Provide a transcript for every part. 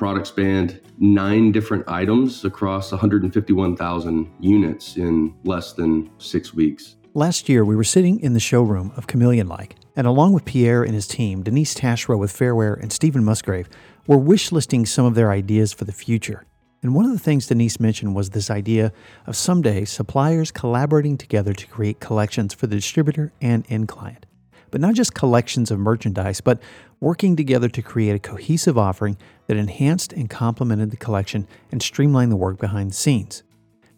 product spanned nine different items across 151,000 units in less than six weeks. Last year, we were sitting in the showroom of Chameleon Like, and along with Pierre and his team, Denise Taschereau with Fairware, and Stephen Musgrave, were wish listing some of their ideas for the future. And one of the things Denise mentioned was this idea of someday suppliers collaborating together to create collections for the distributor and end client. But not just collections of merchandise, but working together to create a cohesive offering that enhanced and complemented the collection and streamlined the work behind the scenes.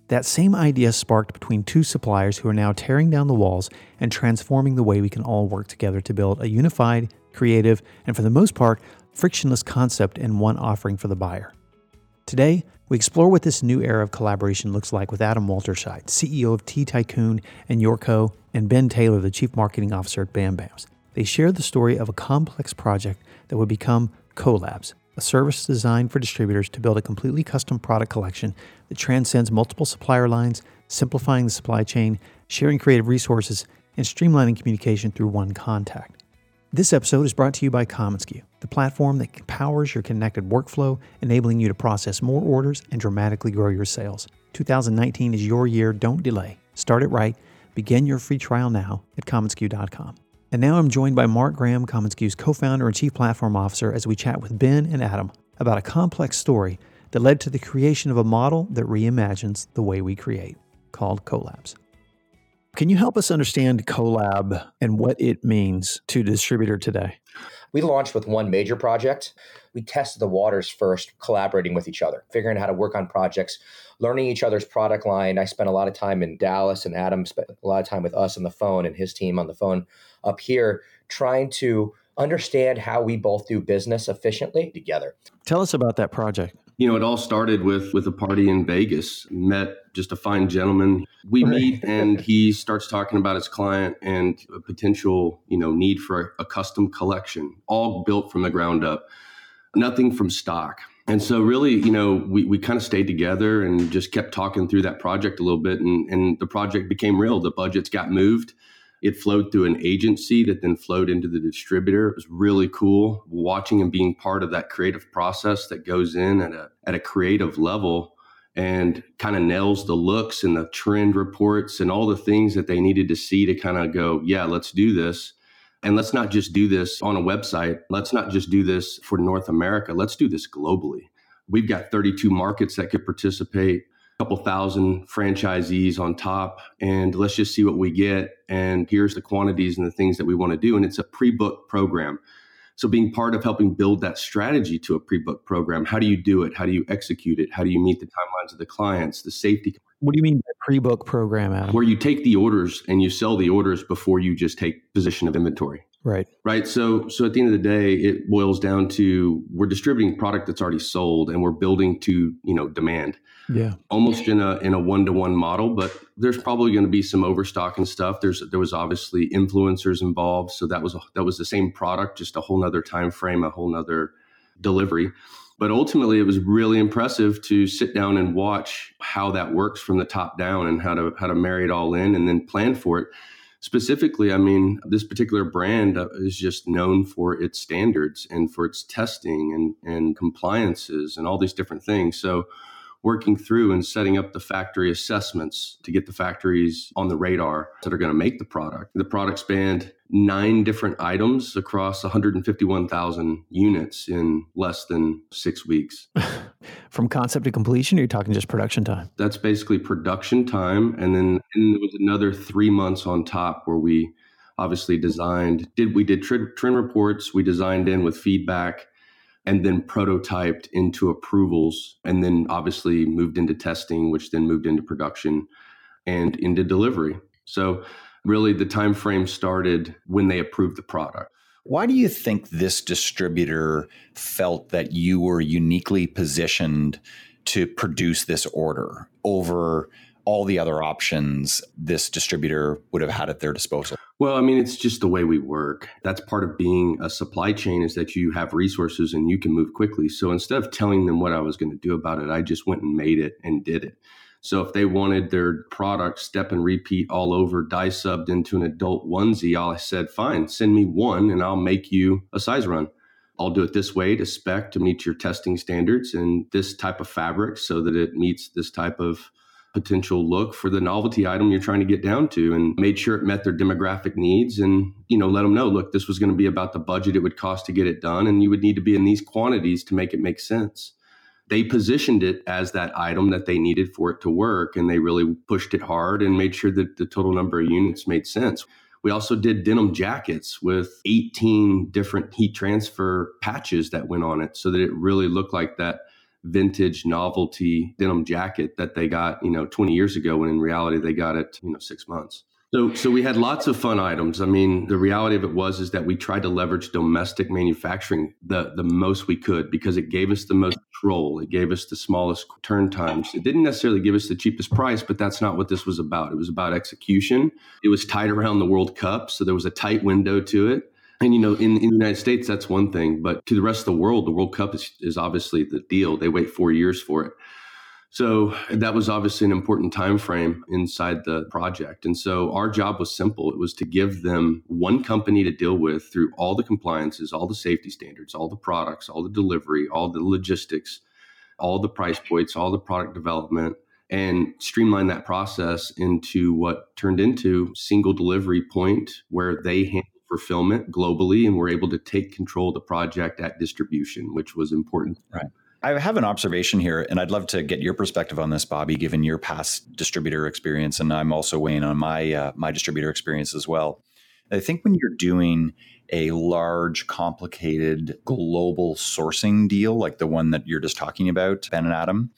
That same idea sparked between two suppliers who are now tearing down the walls and transforming the way we can all work together to build a unified, creative, and for the most part, frictionless concept and one offering for the buyer. Today, we explore what this new era of collaboration looks like with Adam Walterscheid, CEO of T Tycoon and YourCo, and Ben Taylor, the Chief Marketing Officer at BamBams. They share the story of a complex project that would become CoLabs, a service designed for distributors to build a completely custom product collection that transcends multiple supplier lines, simplifying the supply chain, sharing creative resources, and streamlining communication through one contact. This episode is brought to you by commonsku, the platform that powers your connected workflow, enabling you to process more orders and dramatically grow your sales. 2019 is your year. Don't delay. Start it right. Begin your free trial now at commonsku.com. And now I'm joined by Mark Graham, commonsku's co founder and chief platform officer, as we chat with Ben and Adam about a complex story that led to the creation of a model that reimagines the way we create, called CoLabs. Can you help us understand collab and what it means to distributor today? We launched with one major project. We tested the waters first, collaborating with each other, figuring out how to work on projects, learning each other's product line. I spent a lot of time in Dallas, and Adam spent a lot of time with us on the phone and his team on the phone up here, trying to understand how we both do business efficiently together. Tell us about that project. You know, it all started with with a party in Vegas. Met just a fine gentleman. We meet and he starts talking about his client and a potential, you know, need for a, a custom collection, all built from the ground up. Nothing from stock. And so really, you know, we, we kind of stayed together and just kept talking through that project a little bit and, and the project became real. The budgets got moved it flowed through an agency that then flowed into the distributor. It was really cool watching and being part of that creative process that goes in at a, at a creative level and kind of nails the looks and the trend reports and all the things that they needed to see to kind of go, yeah, let's do this. And let's not just do this on a website. Let's not just do this for North America. Let's do this globally. We've got 32 markets that could participate couple thousand franchisees on top and let's just see what we get and here's the quantities and the things that we want to do and it's a pre-book program. So being part of helping build that strategy to a pre-book program how do you do it? How do you execute it? How do you meet the timelines of the clients the safety what do you mean by pre-book program Adam? where you take the orders and you sell the orders before you just take position of inventory Right. Right. So so at the end of the day, it boils down to we're distributing product that's already sold and we're building to, you know, demand. Yeah. Almost in a in a one to one model, but there's probably going to be some overstock and stuff. There's there was obviously influencers involved. So that was a, that was the same product, just a whole nother time frame, a whole nother delivery. But ultimately it was really impressive to sit down and watch how that works from the top down and how to how to marry it all in and then plan for it specifically, I mean, this particular brand uh, is just known for its standards and for its testing and, and compliances and all these different things. So, working through and setting up the factory assessments to get the factories on the radar that are going to make the product. The product spanned nine different items across 151,000 units in less than six weeks. From concept to completion, or you're talking just production time? That's basically production time. And then and there was another three months on top where we obviously designed, did we did trend reports, we designed in with feedback and then prototyped into approvals and then obviously moved into testing which then moved into production and into delivery so really the time frame started when they approved the product why do you think this distributor felt that you were uniquely positioned to produce this order over all the other options this distributor would have had at their disposal? Well, I mean, it's just the way we work. That's part of being a supply chain is that you have resources and you can move quickly. So instead of telling them what I was going to do about it, I just went and made it and did it. So if they wanted their product step and repeat all over, die subbed into an adult onesie, I said, fine, send me one and I'll make you a size run. I'll do it this way to spec to meet your testing standards and this type of fabric so that it meets this type of potential look for the novelty item you're trying to get down to and made sure it met their demographic needs and you know let them know look this was going to be about the budget it would cost to get it done and you would need to be in these quantities to make it make sense they positioned it as that item that they needed for it to work and they really pushed it hard and made sure that the total number of units made sense we also did denim jackets with 18 different heat transfer patches that went on it so that it really looked like that vintage novelty denim jacket that they got, you know, 20 years ago when in reality they got it, you know, 6 months. So, so we had lots of fun items. I mean, the reality of it was is that we tried to leverage domestic manufacturing the the most we could because it gave us the most control. It gave us the smallest turn times. It didn't necessarily give us the cheapest price, but that's not what this was about. It was about execution. It was tied around the World Cup, so there was a tight window to it. And you know, in, in the United States, that's one thing, but to the rest of the world, the World Cup is, is obviously the deal. They wait four years for it. So that was obviously an important time frame inside the project. And so our job was simple. It was to give them one company to deal with through all the compliances, all the safety standards, all the products, all the delivery, all the logistics, all the price points, all the product development, and streamline that process into what turned into single delivery point where they handle fulfillment globally and were able to take control of the project at distribution, which was important. Right. I have an observation here, and I'd love to get your perspective on this, Bobby, given your past distributor experience, and I'm also weighing on my uh, my distributor experience as well. I think when you're doing a large, complicated global sourcing deal like the one that you're just talking about, Ben and Adam,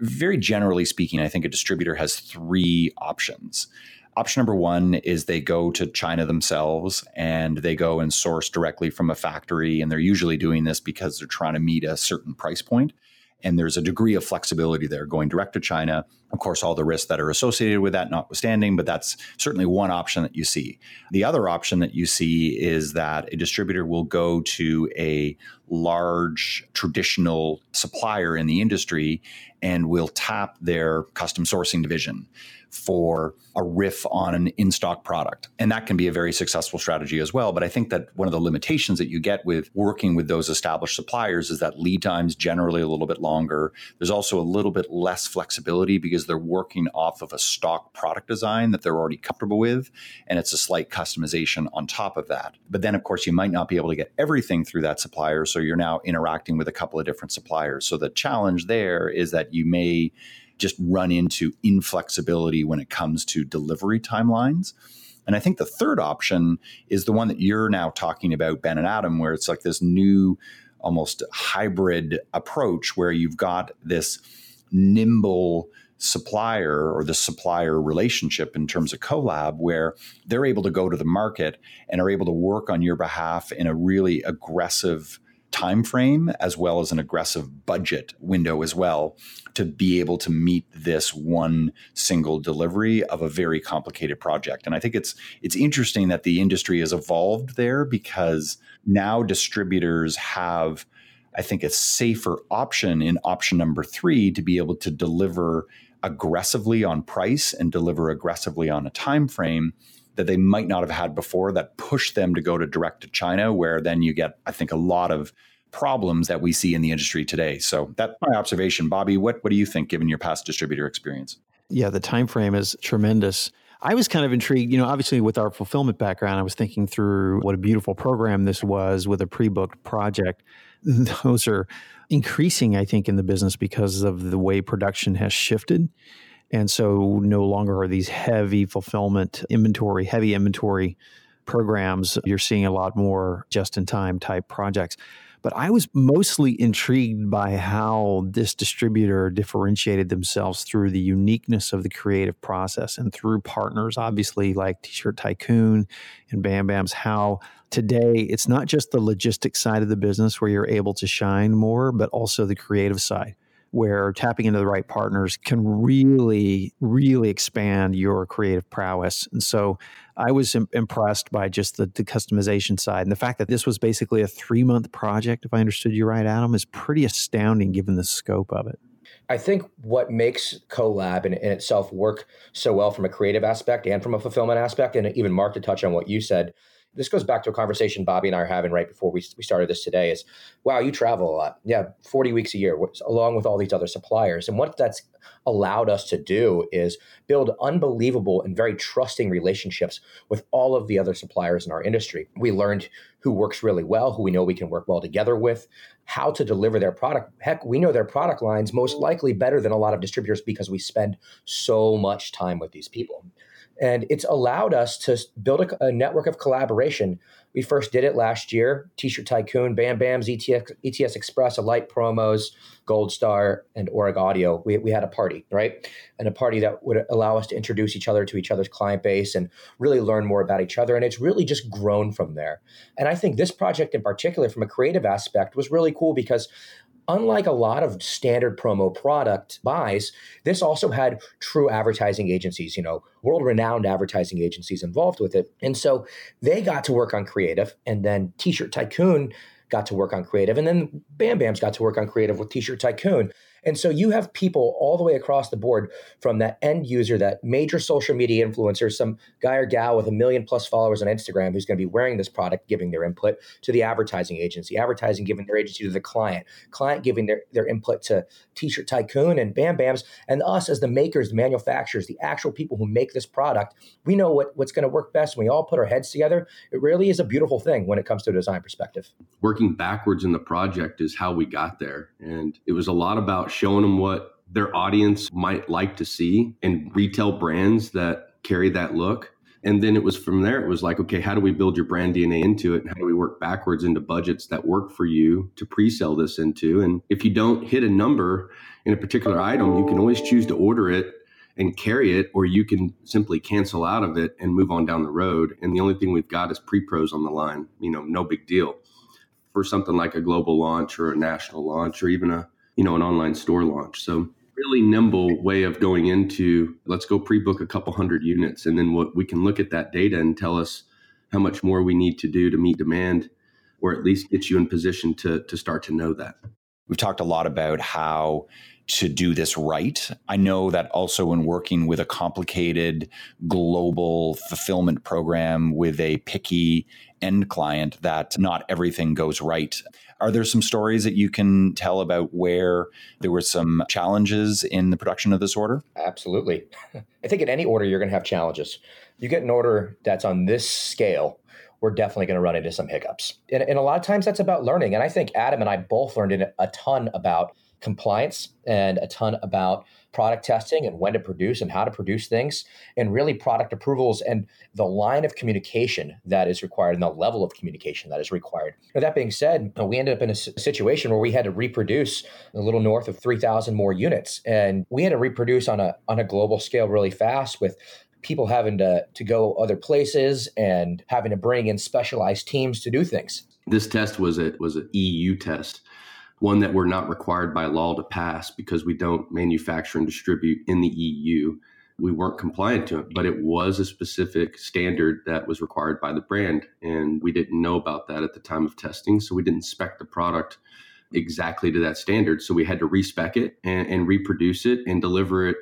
very generally speaking, I think a distributor has three options. Option number one is they go to China themselves and they go and source directly from a factory. And they're usually doing this because they're trying to meet a certain price point. And there's a degree of flexibility there going direct to China. Of course, all the risks that are associated with that notwithstanding, but that's certainly one option that you see. The other option that you see is that a distributor will go to a large traditional supplier in the industry and will tap their custom sourcing division for a riff on an in stock product. And that can be a very successful strategy as well. But I think that one of the limitations that you get with working with those established suppliers is that lead times generally a little bit longer. There's also a little bit less flexibility because they're working off of a stock product design that they're already comfortable with. And it's a slight customization on top of that. But then, of course, you might not be able to get everything through that supplier. So you're now interacting with a couple of different suppliers. So the challenge there is that you may just run into inflexibility when it comes to delivery timelines. And I think the third option is the one that you're now talking about, Ben and Adam, where it's like this new, almost hybrid approach where you've got this nimble supplier or the supplier relationship in terms of collab where they're able to go to the market and are able to work on your behalf in a really aggressive time frame as well as an aggressive budget window as well to be able to meet this one single delivery of a very complicated project. And i think it's it's interesting that the industry has evolved there because now distributors have i think a safer option in option number 3 to be able to deliver aggressively on price and deliver aggressively on a time frame that they might not have had before that push them to go to direct to China, where then you get, I think, a lot of problems that we see in the industry today. So that's my observation. Bobby, what, what do you think given your past distributor experience? Yeah, the time frame is tremendous. I was kind of intrigued, you know, obviously with our fulfillment background, I was thinking through what a beautiful program this was with a pre-booked project. Those are increasing, I think, in the business because of the way production has shifted. And so no longer are these heavy fulfillment inventory, heavy inventory programs. You're seeing a lot more just in time type projects. But I was mostly intrigued by how this distributor differentiated themselves through the uniqueness of the creative process and through partners, obviously, like T shirt Tycoon and BamBam's. How today it's not just the logistics side of the business where you're able to shine more, but also the creative side where tapping into the right partners can really, really expand your creative prowess. And so I was Im- impressed by just the, the, customization side. And the fact that this was basically a three month project, if I understood you right, Adam, is pretty astounding given the scope of it. I think what makes CoLab in, in, itself work so well from a creative aspect and from a fulfillment aspect, and even Mark to touch on what you said, this goes back to a conversation Bobby and I are having right before we, we started this today is, wow, you travel a lot. Yeah, 40 weeks a year, along with all these other suppliers. And what that's allowed us to do is build unbelievable and very trusting relationships with all of the other suppliers in our industry. We learned who works really well, who we know we can work well together with, how to deliver their product. Heck, we know their product lines most likely better than a lot of distributors because we spend so much time with these people. And it's allowed us to build a, a, network of collaboration. We first did it last year T shirt Tycoon, BamBams, ETS, ETS Express, Alight Promos, Gold Star, and Origaudio. We, we had a party, right? And a party that would allow us to introduce each other to each other's client base and really learn more about each other. And it's really just grown from there. And I think this project in particular, from a creative aspect, was really cool because unlike a lot of standard promo product buys, this also had true advertising agencies, you know, world renowned advertising agencies involved with it. And so they got to work on creative. And then T shirt Tycoon got to work on creative. And then BamBam's got to work on creative with T shirt Tycoon. And so you have people all the way across the board from that end user, that major social media influencer, some guy or gal with a million plus followers on Instagram who's going to be wearing this product, giving their input to the advertising agency, advertising giving their agency to the client, client giving their, their input to T-shirt Tycoon and BamBams, and us as the makers, the manufacturers, the actual people who make this product. We know what, what's going to work best. When we all put our heads together, it really is a beautiful thing when it comes to a design perspective. Working backwards in the project is how we got there. And it was a lot about showing them what their audience might like to see and retail brands that carry that look. And then it was from there, it was like, okay, how do we build your brand DNA into it? And how do we work backwards into budgets that work for you to pre sell this into? And if you don't hit a number in a particular item, you can always choose to order it and carry it, or you can simply cancel out of it and move on down the road. And the only thing we've got is pre pros on the line, you know, no big deal. For something like a global launch or a national launch or even a you know, an online store launch. So really nimble way of going into let's go pre-book a couple hundred units and then what we can look at that data and tell us how much more we need to do to meet demand or at least get you in position to to start to know that. We've talked a lot about how to do this right. I know that also when working with a complicated global fulfillment program with a picky end client that not everything goes right. Are there some stories that you can tell about where there were some challenges in the production of this order? Absolutely. I think in any order, you're going to have challenges. You get an order that's on this scale, we're definitely going to run into some hiccups. And, and, a lot of times that's about learning. And I think Adam and I both learned a ton about compliance and a ton about product testing and when to produce and how to produce things, and really product approvals and the line of communication that is required and the level of communication that is required. Now, that being said, we ended up in a situation where we had to reproduce a little north of 3,000 more units. And we had to reproduce on a, on a global scale really fast with people having to, to go other places and having to bring in specialized teams to do things. This test was a was an EU test one that we're not required by law to pass because we don't manufacture and distribute in the EU. We weren't compliant to it, but it was a specific standard that was required by the brand. And we didn't know about that at the time of testing. So we didn't spec the product exactly to that standard. So we had to respec it and, and reproduce it and deliver it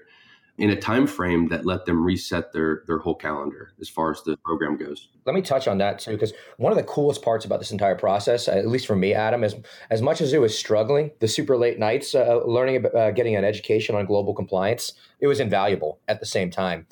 in a time frame that let them reset their their whole calendar as far as the program goes. Let me touch on that too, because one of the coolest parts about this entire process, at least for me, Adam, is as much as it was struggling, the super late nights, uh, learning about uh, getting an education on global compliance, it was invaluable at the same time.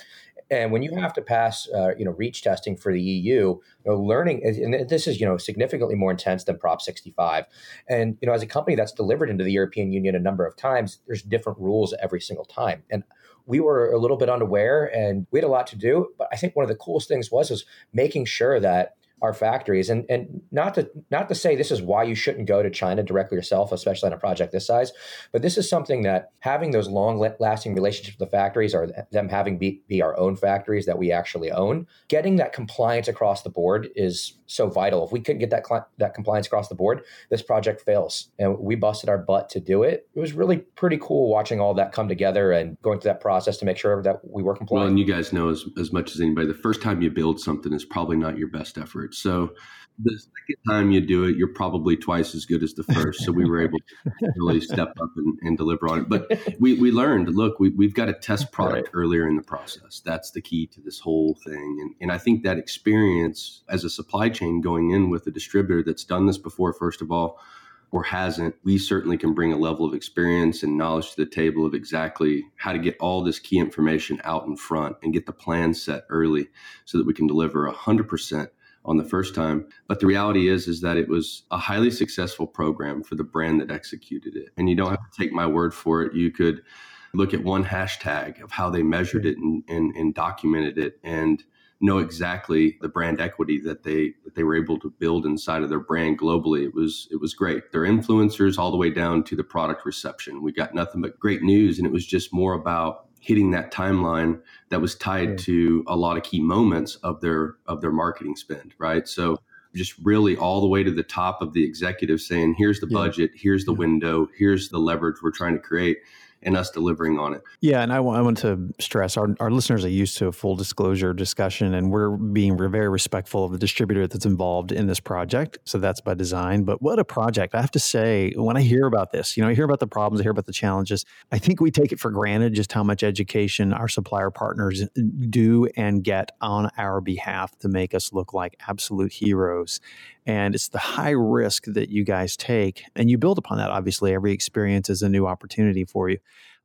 And when you have to pass, uh, you know, reach testing for the EU, you know, learning, and this is, you know, significantly more intense than Prop 65. And, you know, as a company that's delivered into the European Union a number of times, there's different rules every single time. And we were a little bit unaware and we had a lot to do. But I think one of the coolest things was was making sure that our factories. And and not to not to say this is why you shouldn't go to China directly yourself especially on a project this size but this is something that having those long lasting relationships with the factories or them having be, be our own factories that we actually own getting that compliance across the board is so vital if we couldn't get that cl- that compliance across the board this project fails and we busted our butt to do it it was really pretty cool watching all that come together and going through that process to make sure that we were compliant well and you guys know as, as much as anybody the first time you build something is probably not your best effort so the second time you do it, you're probably twice as good as the first. So we were able to really step up and, and deliver on it. But we, we learned, look, we, we've got to test product right. earlier in the process. That's the key to this whole thing. And, and I think that experience as a supply chain going in with a distributor that's done this before, first of all, or hasn't, we certainly can bring a level of experience and knowledge to the table of exactly how to get all this key information out in front and get the plan set early so that we can deliver 100% on the first time. But the reality is is that it was a highly successful program for the brand that executed it. And you don't have to take my word for it. You could look at one hashtag of how they measured it and, and, and documented it. And know exactly the brand equity that they that they were able to build inside of their brand globally. It was it was great. Their influencers all the way down to the product reception. We got nothing but great news, and it was just more about hitting that timeline that was tied yeah. to a lot of key moments of their of their marketing spend. Right, so just really all the way to the top of the executive saying, "Here's the budget. Here's the window. Here's the leverage we're trying to create." And us delivering on it. Yeah, and I, w- I want to stress our, our listeners are used to a full disclosure discussion, and we're being very respectful of the distributor that's involved in this project. So that's by design. But what a project! I have to say, when I hear about this, you know, I hear about the problems, I hear about the challenges. I think we take it for granted just how much education our supplier partners do and get on our behalf to make us look like absolute heroes. And it's the high risk that you guys take. And you build upon that. Obviously, every experience is a new opportunity for you.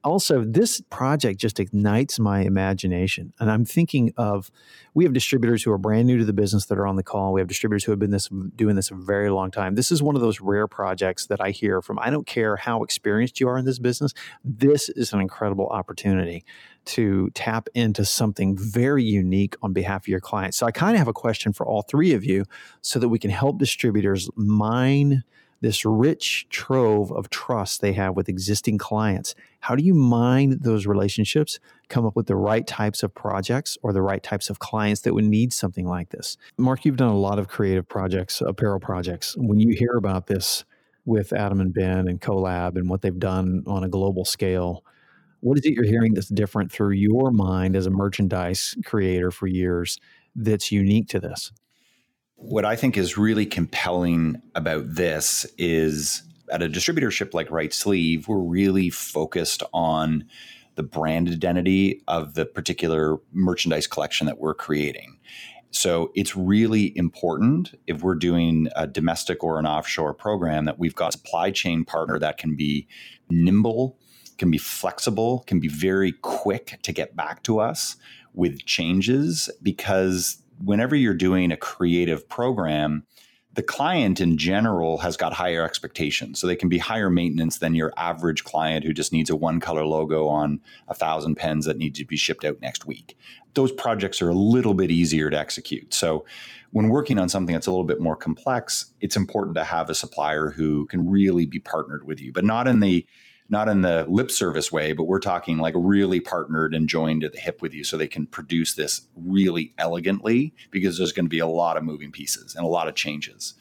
Also, this project just ignites my imagination. And I'm thinking of we have distributors who are brand new to the business that are on the call. We have distributors who have been this doing this a very long time. This is one of those rare projects that I hear from. I don't care how experienced you are in this business. This is an incredible opportunity to tap into something very unique on behalf of your clients. So I kind of have a question for all three of you so that we can help distributors mine this rich trove of trust they have with existing clients. How do you mine those relationships, come up with the right types of projects or the right types of clients that would need something like this? Mark, you've done a lot of creative projects, apparel projects. When you hear about this with Adam and Ben and CoLab and what they've done on a global scale, what is it you're hearing that's different through your mind as a merchandise creator for years that's unique to this? What I think is really compelling about this is at a distributorship like RightSleeve, we're really focused on the brand identity of the particular merchandise collection that we're creating. So it's really important if we're doing a domestic or an offshore program that we've got a supply chain partner that can be nimble can be flexible, can be very quick to get back to us with changes because whenever you're doing a creative program, the client in general has got higher expectations. So they can be higher maintenance than your average client who just needs a one color logo on a thousand pens that need to be shipped out next week. Those projects are a little bit easier to execute. So when working on something that's a little bit more complex, it's important to have a supplier who can really be partnered with you, but not in the not in the lip service way, but we're talking like really partnered and joined at the hip with you so they can produce this really elegantly because there's going to be a lot of moving pieces and a lot of changes.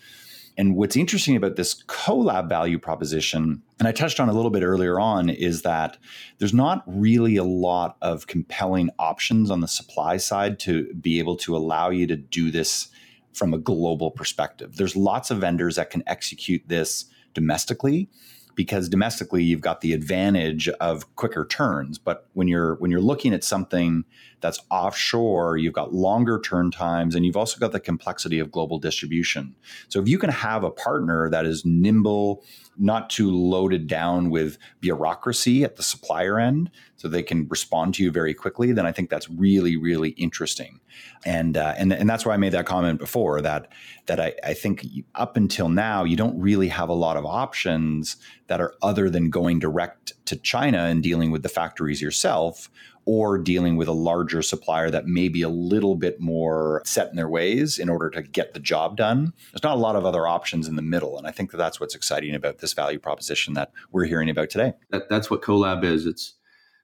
And what's interesting about this collab value proposition, and I touched on a little bit earlier on, is that there's not really a lot of compelling options on the supply side to be able to allow you to do this from a global perspective. There's lots of vendors that can execute this domestically because domestically you've got the advantage of quicker turns but when you're when you're looking at something that's offshore you've got longer turn times and you've also got the complexity of global distribution. So if you can have a partner that is nimble not too loaded down with bureaucracy at the supplier end so they can respond to you very quickly then i think that's really really interesting. And uh, and and that's why I made that comment before that that I, I think up until now you don't really have a lot of options that are other than going direct to China and dealing with the factories yourself or dealing with a larger supplier that may be a little bit more set in their ways in order to get the job done. There's not a lot of other options in the middle. And I think that that's what's exciting about this value proposition that we're hearing about today. That, that's what CoLab is. It's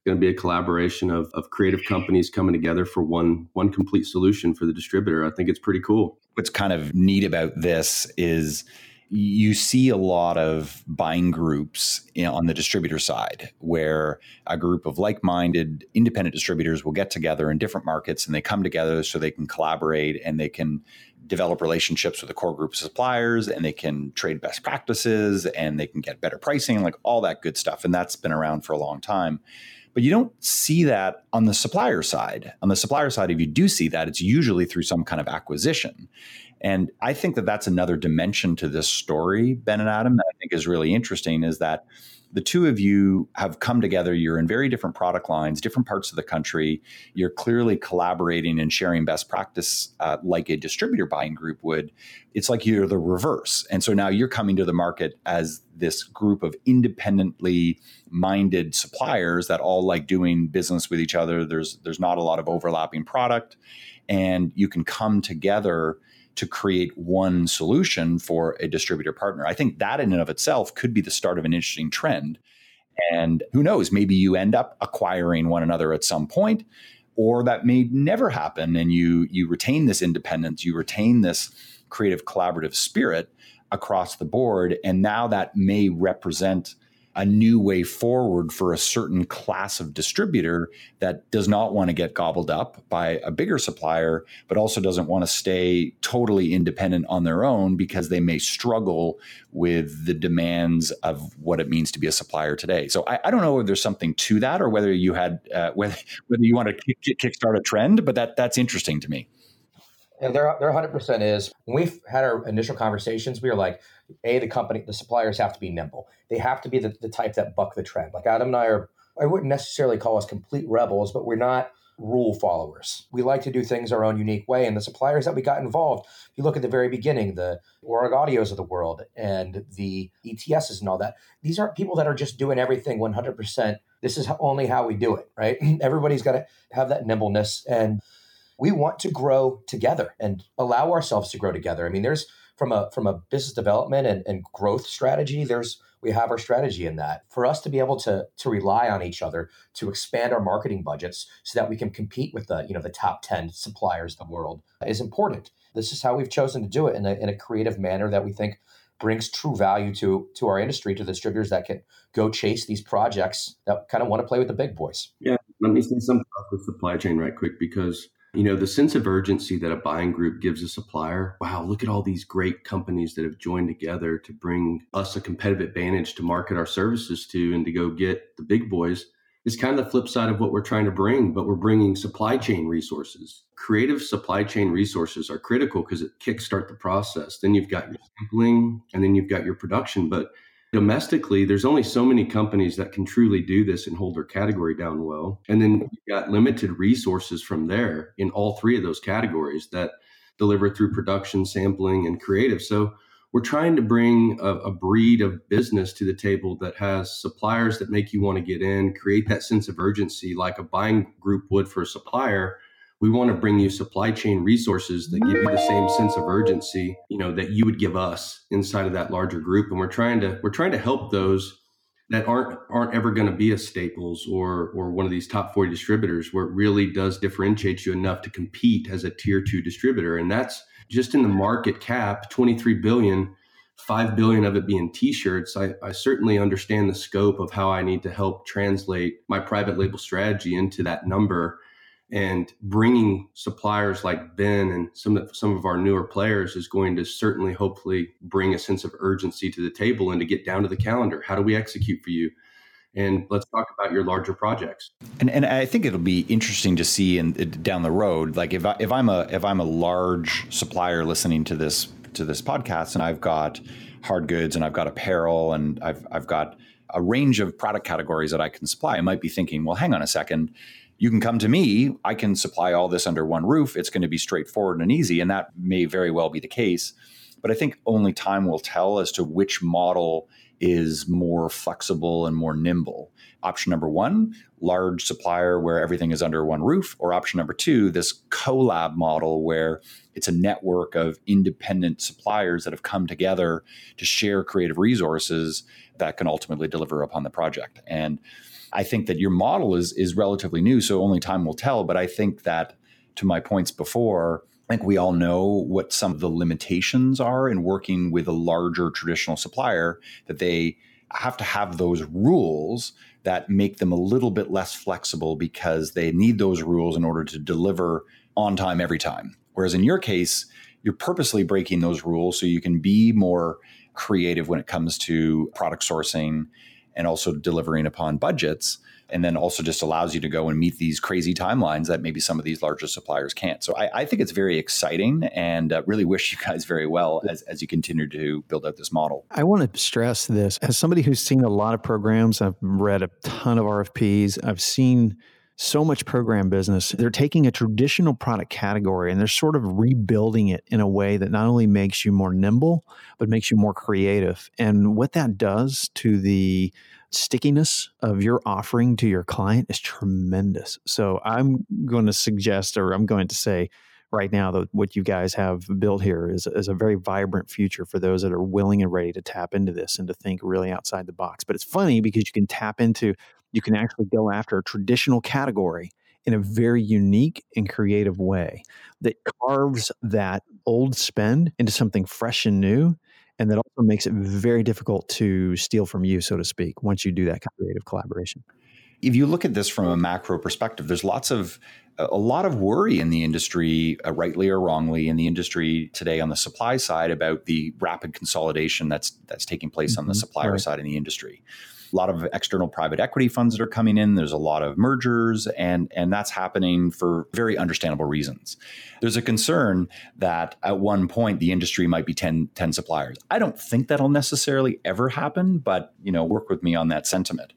going to be a collaboration of, of creative companies coming together for one one complete solution for the distributor. I think it's pretty cool. What's kind of neat about this is you see a lot of buying groups on the distributor side where a group of like-minded independent distributors will get together in different markets and they come together so they can collaborate and they can develop relationships with a core group of suppliers and they can trade best practices and they can get better pricing like all that good stuff and that's been around for a long time but you don't see that on the supplier side. On the supplier side, if you do see that, it's usually through some kind of acquisition. And I think that that's another dimension to this story, Ben and Adam, that I think is really interesting is that the two of you have come together. You're in very different product lines, different parts of the country. You're clearly collaborating and sharing best practice uh, like a distributor buying group would. It's like you're the reverse. And so now you're coming to the market as this group of independently minded suppliers that all like doing business with each other. There's there's not a lot of overlapping product and you can come together to create one solution for a distributor partner. I think that in and of itself could be the start of an interesting trend. And who knows, maybe you end up acquiring one another at some point, or that may never happen and you you retain this independence, you retain this creative collaborative spirit across the board and now that may represent a new way forward for a certain class of distributor that does not want to get gobbled up by a bigger supplier, but also doesn't want to stay totally independent on their own because they may struggle with the demands of what it means to be a supplier today. So I, I don't know if there's something to that or whether you had uh, whether whether you want to kick, kickstart a trend, but that that's interesting to me. And there, there 100% is. When we've had our initial conversations, we were like, A, the company, the suppliers have to be nimble. They have to be the, the type that buck the trend. Like Adam and I are, I wouldn't necessarily call us complete rebels, but we're not rule followers. We like to do things our own unique way. And the suppliers that we got involved, if you look at the very beginning, the Origaudios of the world and the ETSs and all that, these aren't people that are just doing everything 100%. This is only how we do it, right? Everybody's got to have that nimbleness. And we want to grow together and allow ourselves to grow together. I mean, there's from a from a business development and, and growth strategy, there's we have our strategy in that. For us to be able to to rely on each other to expand our marketing budgets so that we can compete with the, you know, the top 10 suppliers in the world is important. This is how we've chosen to do it in a, in a creative manner that we think brings true value to to our industry to the distributors that can go chase these projects that kind of want to play with the big boys. Yeah, let me say something about the supply chain right quick because you know, the sense of urgency that a buying group gives a supplier. Wow, look at all these great companies that have joined together to bring us a competitive advantage to market our services to and to go get the big boys is kind of the flip side of what we're trying to bring, but we're bringing supply chain resources. Creative supply chain resources are critical because it kickstart the process. Then you've got your sampling and then you've got your production. But domestically, there's only so many companies that can truly do this and hold their category down well. And then you've got limited resources from there in all three of those categories that deliver through production, sampling, and creative. So we're trying to bring a, a, breed of business to the table that has suppliers that make you want to get in, create that sense of urgency like a buying group would for a supplier we want to bring you supply chain resources that give you the same sense of urgency you know that you would give us inside of that larger group. And we're trying to we're trying to help those that aren't aren't ever going to be a staples or or one of these top 40 distributors where it really does differentiate you enough to compete as a tier 2 distributor. And that's just in the market cap 23 billion 5 billion of it being t-shirts. I, I certainly understand the scope of how i need to help translate my private label strategy into that number and bringing suppliers like Ben and some of, some of our newer players is going to certainly hopefully bring a sense of urgency to the table and to get down to the calendar. How do we execute for you? And let's talk about your larger projects. And and I think it'll be interesting to see in, uh, down the road. Like if I, if I'm a if I'm a large supplier listening to this to this podcast, and I've got hard goods and I've got apparel and I've I've got a range of product categories that I can supply. I might be thinking, well, hang on a second you can come to me. I can supply all this under one roof. It's going to be straightforward and easy. And that may very well be the case. But I think only time will tell as to which model is more flexible and more nimble. Option number one, large supplier where everything is under one roof, or option number two, this collab model where it's a network of independent suppliers that have come together to share creative resources that can ultimately deliver upon the project. And I think that your model is is relatively new, so only time will tell. But I think that to my points before, I think we all know what some of the limitations are in working with a larger traditional supplier, that they have to have those rules that make them a little bit less flexible because they need those rules in order to deliver on time every time. Whereas in your case, you're purposely breaking those rules so you can be more creative when it comes to product sourcing and also delivering upon budgets and then also just allows you to go and meet these crazy timelines that maybe some of these larger suppliers can't. So I, I think it's very exciting and uh, really wish you guys very well as, as you continue to build out this model. I want to stress this as somebody who's seen a lot of programs, I've read a ton of RFPs, I've seen so much program business. They're taking a traditional product category and they're sort of rebuilding it in a way that not only makes you more nimble, but makes you more creative. And what that does to the stickiness of your offering to your client is tremendous. So I'm going to suggest, or I'm going to say, right now that what you guys have built here is, is a very vibrant future for those that are willing and ready to tap into this and to think really outside the box. But it's funny because you can tap into, you can actually go after a traditional category in a very unique and creative way that carves that old spend into something fresh and new and that also makes it very difficult to steal from you, so to speak, once you do that creative collaboration. If you look at this from a macro perspective, there's lots of a lot of worry in the industry, uh, rightly or wrongly, in the industry today on the supply side about the rapid consolidation that's that's taking place mm-hmm. on the mm-hmm. supplier right. side in the industry a lot of external private equity funds that are coming in. There's a lot of mergers, and and that's happening for very understandable reasons. There's a concern that at one point the industry might be 10, 10 suppliers. I don't think that'll necessarily ever happen, but you know, work with me on that sentiment.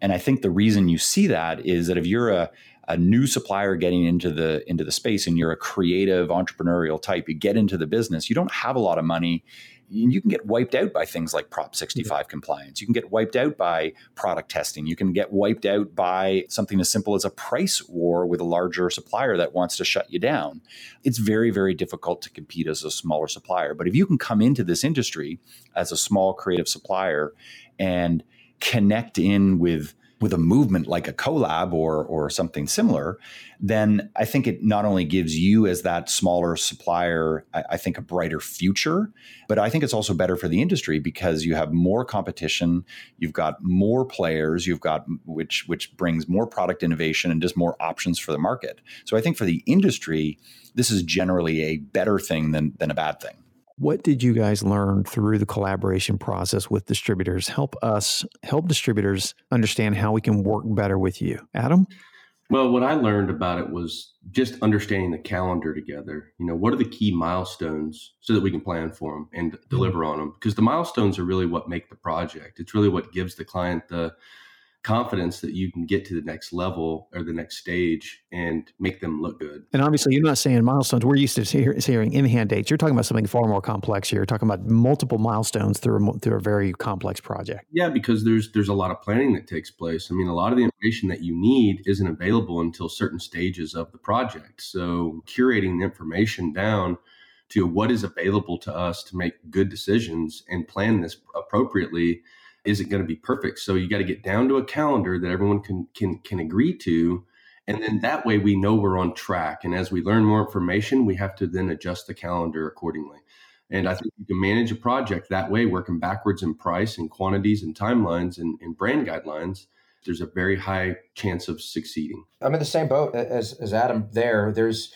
And I think the reason you see that is that if you're a a new supplier getting into the into the space and you're a creative entrepreneurial type you get into the business you don't have a lot of money you can get wiped out by things like Prop 65 yeah. compliance. You can get wiped out by product testing. You can get wiped out by something as simple as a price war with a larger supplier that wants to shut you down. It's very, very difficult to compete as a smaller supplier. But if you can come into this industry as a small creative supplier and connect in with with a movement like a collab or or something similar, then I think it not only gives you as that smaller supplier, I, I, think a brighter future, but I think it's also better for the industry because you have more competition, you've got more players, you've got which which brings more product innovation and just more options for the market. So I think for the industry, this is generally a better thing than than a bad thing. What did you guys learn through the collaboration process with distributors? Help us help distributors understand how we can work better with you. Adam? Well, what I learned about it was just understanding the calendar together. You know, what are the key milestones so that we can plan for them and mm-hmm. deliver on them? Because the milestones are really what make the project. It's really what gives the client the confidence that you can get to the next level or the next stage and make them look good. And obviously, you're not saying milestones. We're used to hearing in hand dates. You're talking about something far more complex here. You're talking about multiple milestones through a, through a very complex project. Yeah, because there's there's a lot of planning that takes place. I mean, a lot of the information that you need isn't available until certain stages of the project. So curating the information down to what is available to us to make good decisions and plan this appropriately isn't going to be perfect. So you got to get down to a calendar that everyone can can can agree to, and then that way we know we're on track. And as we learn more information, we have to then adjust the calendar accordingly. And I think you can manage a project that way, working backwards in price and quantities and timelines and, and brand guidelines. There's a very high chance of succeeding. I'm in the same boat as, as Adam there. There's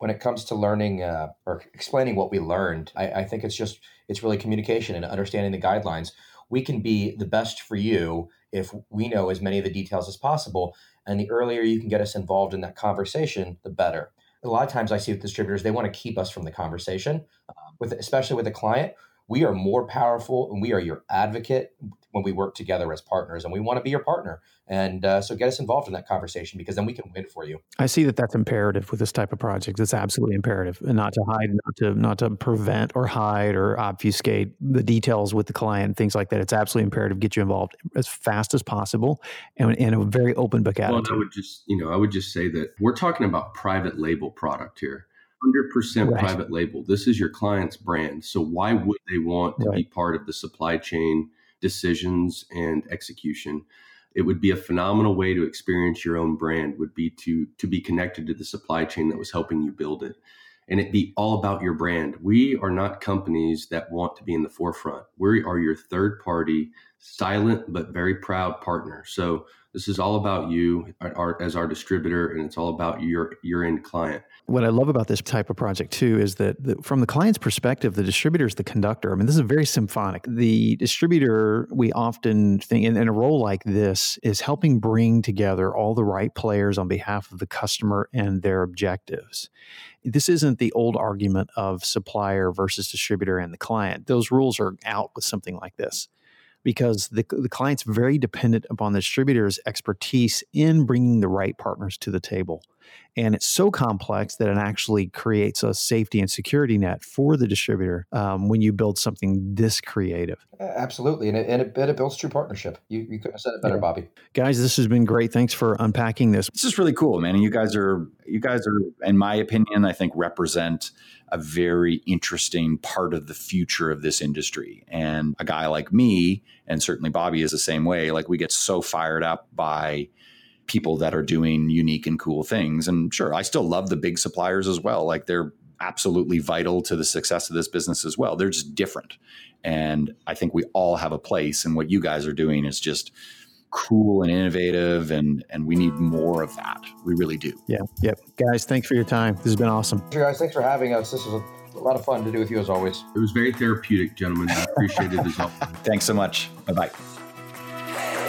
when it comes to learning uh, or explaining what we learned, I, I think it's just it's really communication and understanding the guidelines we can be the best for you if we know as many of the details as possible. And the earlier you can get us involved in that conversation, the better. A lot of times I see with distributors, they want to keep us from the conversation, uh, with especially with a client. we are more powerful and we are your advocate when we work together as partners and we want to be your partner and uh, so get us involved in that conversation because then we can win for you i see that that's imperative with this type of project it's absolutely imperative and not to hide not to not to prevent or hide or obfuscate the details with the client things like that it's absolutely imperative to get you involved as fast as possible and in a very open book attitude well, i would just you know i would just say that we're talking about private label product here 100% right. private label. This is your client's brand. So why would they want to right. be part of the supply chain decisions and execution? It would be a phenomenal way to experience your own brand would be to to be connected to the supply chain that was helping you build it. And it be all about your brand. We are not companies that want to be in the forefront. We are your third party, silent but very proud partner. So this is all about you as our distributor, and it's all about your your end client. What I love about this type of project too is that the, from the client's perspective, the distributor is the conductor. I mean, this is very symphonic. The distributor, we often think, in, in a role like this, is helping bring together all the right players on behalf of the customer and their objectives. This isn't the old argument of supplier versus distributor and the client. Those rules are out with something like this because the, the client's very dependent upon the distributor's expertise in bringing the right partners to the table. And it's so complex that it actually creates a safety and security net for the distributor um, when you build something this creative. Absolutely. And it, and it, it builds true partnership. You, you could have said it better, yeah. Bobby. Guys, this has been great. Thanks for unpacking this. This is really cool, man. And you guys are, you guys are, in my opinion, I think represent a very interesting part of the future of this industry. And a guy like me, and certainly Bobby is the same way, like we get so fired up by people that are doing unique and cool things. And sure, I still love the big suppliers as well. Like they're absolutely vital to the success of this business as well. They're just different. And I think we all have a place. And what you guys are doing is just cool and innovative and and we need more of that. We really do. Yeah. Yep. Guys, thanks for your time. This has been awesome. Sure, guys, thanks for having us. This was a, a lot of fun to do with you as always. It was very therapeutic, gentlemen. I appreciate it as well. Thanks so much. Bye-bye.